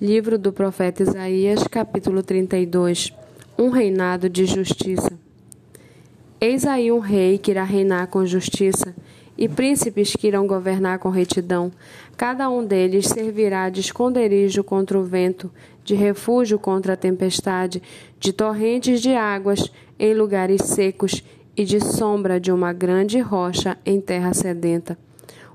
Livro do profeta Isaías, capítulo 32 Um reinado de justiça. Eis aí um rei que irá reinar com justiça, e príncipes que irão governar com retidão. Cada um deles servirá de esconderijo contra o vento, de refúgio contra a tempestade, de torrentes de águas em lugares secos e de sombra de uma grande rocha em terra sedenta.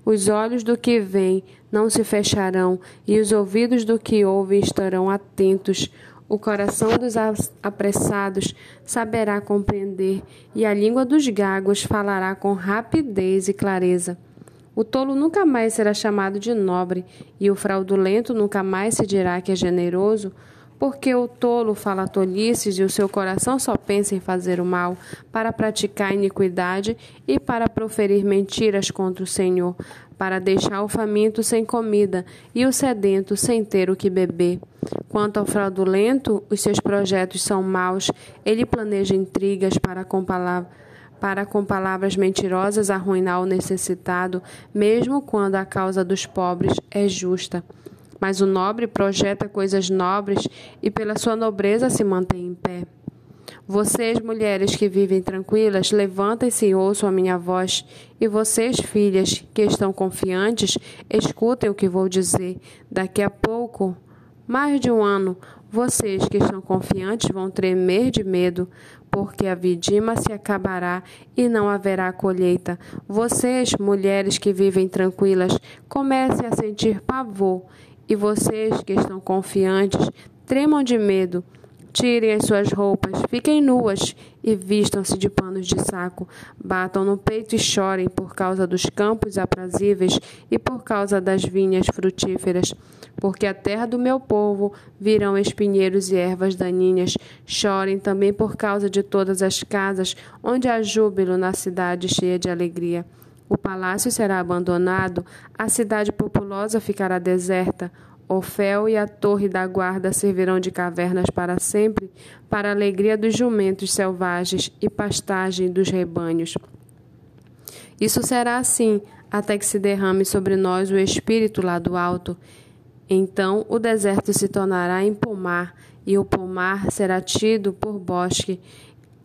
Os olhos do que vem não se fecharão, e os ouvidos do que ouve estarão atentos. O coração dos apressados saberá compreender, e a língua dos gagos falará com rapidez e clareza. O tolo nunca mais será chamado de nobre, e o fraudulento nunca mais se dirá que é generoso, porque o tolo fala tolices e o seu coração só pensa em fazer o mal, para praticar iniquidade e para proferir mentiras contra o Senhor, para deixar o faminto sem comida e o sedento sem ter o que beber. Quanto ao fraudulento, os seus projetos são maus, ele planeja intrigas para com palavras para com palavras mentirosas arruinar o necessitado, mesmo quando a causa dos pobres é justa. Mas o nobre projeta coisas nobres e pela sua nobreza se mantém em pé. Vocês, mulheres que vivem tranquilas, levantem-se e ouçam a minha voz. E vocês, filhas que estão confiantes, escutem o que vou dizer. Daqui a pouco, mais de um ano, vocês que estão confiantes vão tremer de medo, porque a vidima se acabará e não haverá colheita. Vocês, mulheres que vivem tranquilas, comecem a sentir pavor e vocês que estão confiantes, tremam de medo. Tirem as suas roupas, fiquem nuas e vistam-se de panos de saco. Batam no peito e chorem por causa dos campos aprazíveis e por causa das vinhas frutíferas. Porque a terra do meu povo virão espinheiros e ervas daninhas. Chorem também por causa de todas as casas onde há júbilo na cidade cheia de alegria. O palácio será abandonado, a cidade populosa ficará deserta. Ofel e a torre da guarda servirão de cavernas para sempre, para a alegria dos jumentos selvagens e pastagem dos rebanhos. Isso será assim, até que se derrame sobre nós o Espírito lá do alto. Então o deserto se tornará em pomar, e o pomar será tido por bosque,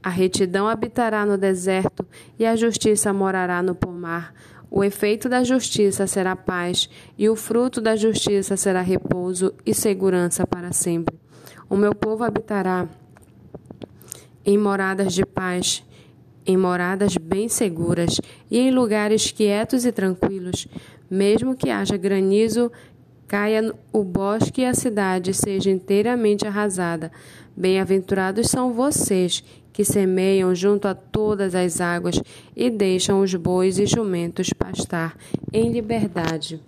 a retidão habitará no deserto e a justiça morará no pomar. O efeito da justiça será paz, e o fruto da justiça será repouso e segurança para sempre. O meu povo habitará em moradas de paz, em moradas bem seguras e em lugares quietos e tranquilos, mesmo que haja granizo, caia o bosque e a cidade seja inteiramente arrasada. Bem-aventurados são vocês que semeiam junto a todas as águas e deixam os bois e jumentos pastar em liberdade.